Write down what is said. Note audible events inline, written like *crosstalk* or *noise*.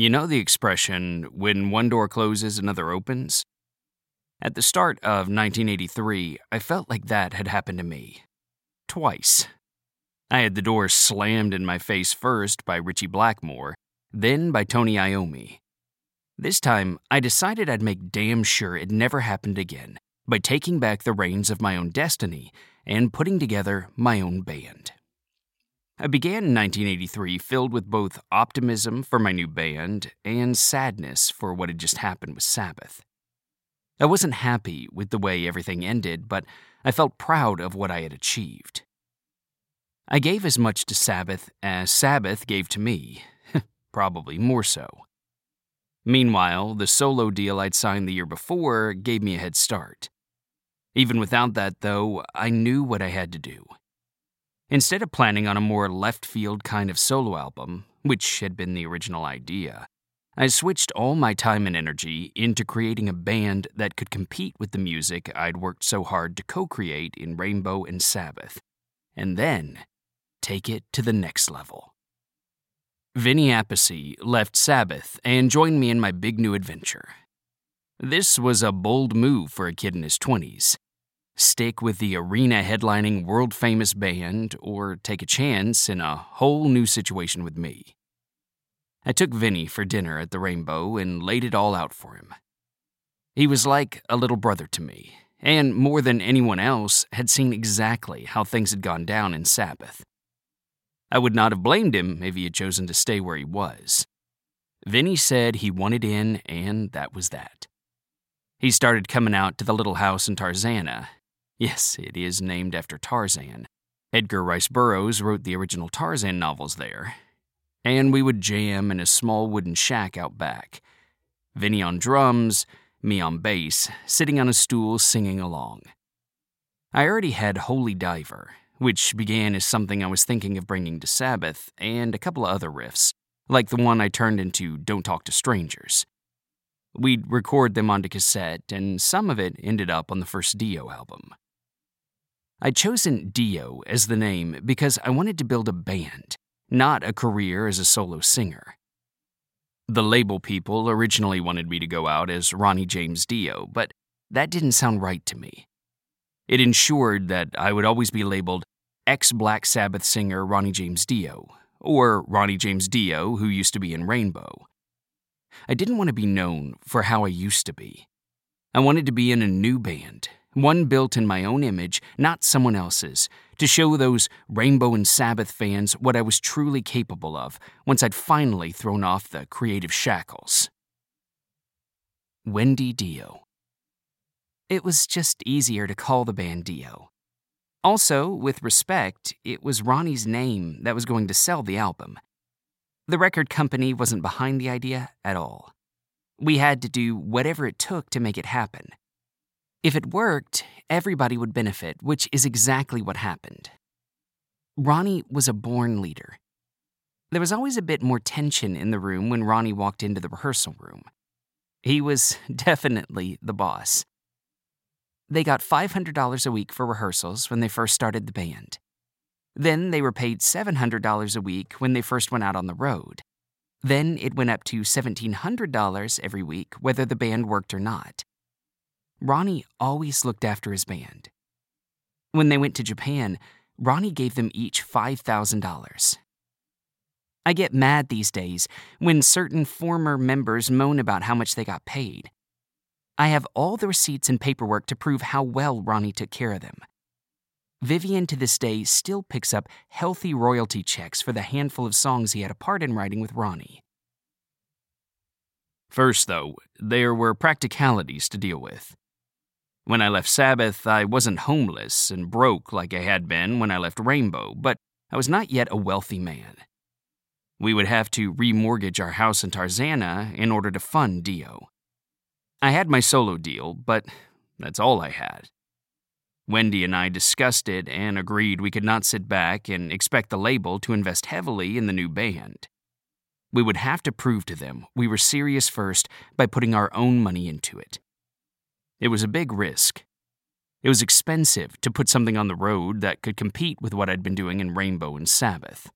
You know the expression, when one door closes, another opens? At the start of 1983, I felt like that had happened to me. Twice. I had the door slammed in my face first by Ritchie Blackmore, then by Tony Iommi. This time, I decided I'd make damn sure it never happened again by taking back the reins of my own destiny and putting together my own band. I began in 1983 filled with both optimism for my new band and sadness for what had just happened with Sabbath. I wasn't happy with the way everything ended, but I felt proud of what I had achieved. I gave as much to Sabbath as Sabbath gave to me, *laughs* probably more so. Meanwhile, the solo deal I'd signed the year before gave me a head start. Even without that, though, I knew what I had to do. Instead of planning on a more left field kind of solo album, which had been the original idea, I switched all my time and energy into creating a band that could compete with the music I'd worked so hard to co create in Rainbow and Sabbath, and then take it to the next level. Vinny Appice left Sabbath and joined me in my big new adventure. This was a bold move for a kid in his 20s, stick with the arena headlining world famous band, or take a chance in a whole new situation with me. I took Vinny for dinner at the Rainbow and laid it all out for him. He was like a little brother to me, and more than anyone else, had seen exactly how things had gone down in Sabbath. I would not have blamed him if he had chosen to stay where he was. Vinny said he wanted in, and that was that. He started coming out to the little house in Tarzana, Yes, it is named after Tarzan. Edgar Rice Burroughs wrote the original Tarzan novels there. And we would jam in a small wooden shack out back. Vinny on drums, me on bass, sitting on a stool singing along. I already had Holy Diver, which began as something I was thinking of bringing to Sabbath, and a couple of other riffs, like the one I turned into Don't Talk to Strangers. We'd record them onto cassette, and some of it ended up on the first Dio album. I'd chosen Dio as the name because I wanted to build a band, not a career as a solo singer. The label people originally wanted me to go out as Ronnie James Dio, but that didn't sound right to me. It ensured that I would always be labeled ex Black Sabbath singer Ronnie James Dio, or Ronnie James Dio, who used to be in Rainbow. I didn't want to be known for how I used to be. I wanted to be in a new band one built in my own image, not someone else's, to show those Rainbow and Sabbath fans what I was truly capable of once I'd finally thrown off the creative shackles. Wendy Dio. It was just easier to call the band Dio. Also, with respect, it was Ronnie's name that was going to sell the album. The record company wasn't behind the idea at all. We had to do whatever it took to make it happen. If it worked, everybody would benefit, which is exactly what happened. Ronnie was a born leader. There was always a bit more tension in the room when Ronnie walked into the rehearsal room. He was *laughs* definitely the boss. They got $500 a week for rehearsals when they first started the band. Then they were paid $700 a week when they first went out on the road. Then it went up to $1,700 every week, whether the band worked or not. Ronnie always looked after his band. When they went to Japan, Ronnie gave them each $5,000. I get mad these days when certain former members moan about how much they got paid. I have all the receipts and paperwork to prove how well Ronnie took care of them. Vivian to this day still picks up healthy royalty checks for the handful of songs he had a part in writing with Ronnie. First, though, there were practicalities to deal with. When I left Sabbath, I wasn't homeless and broke like I had been when I left Rainbow, but I was not yet a wealthy man. We would have to remortgage our house in Tarzana in order to fund Dio. I had my solo deal, but that's all I had. Wendy and I discussed it and agreed we could not sit back and expect the label to invest heavily in the new band. We would have to prove to them we were serious first by putting our own money into it. It was a big risk. It was expensive to put something on the road that could compete with what I'd been doing in Rainbow and Sabbath.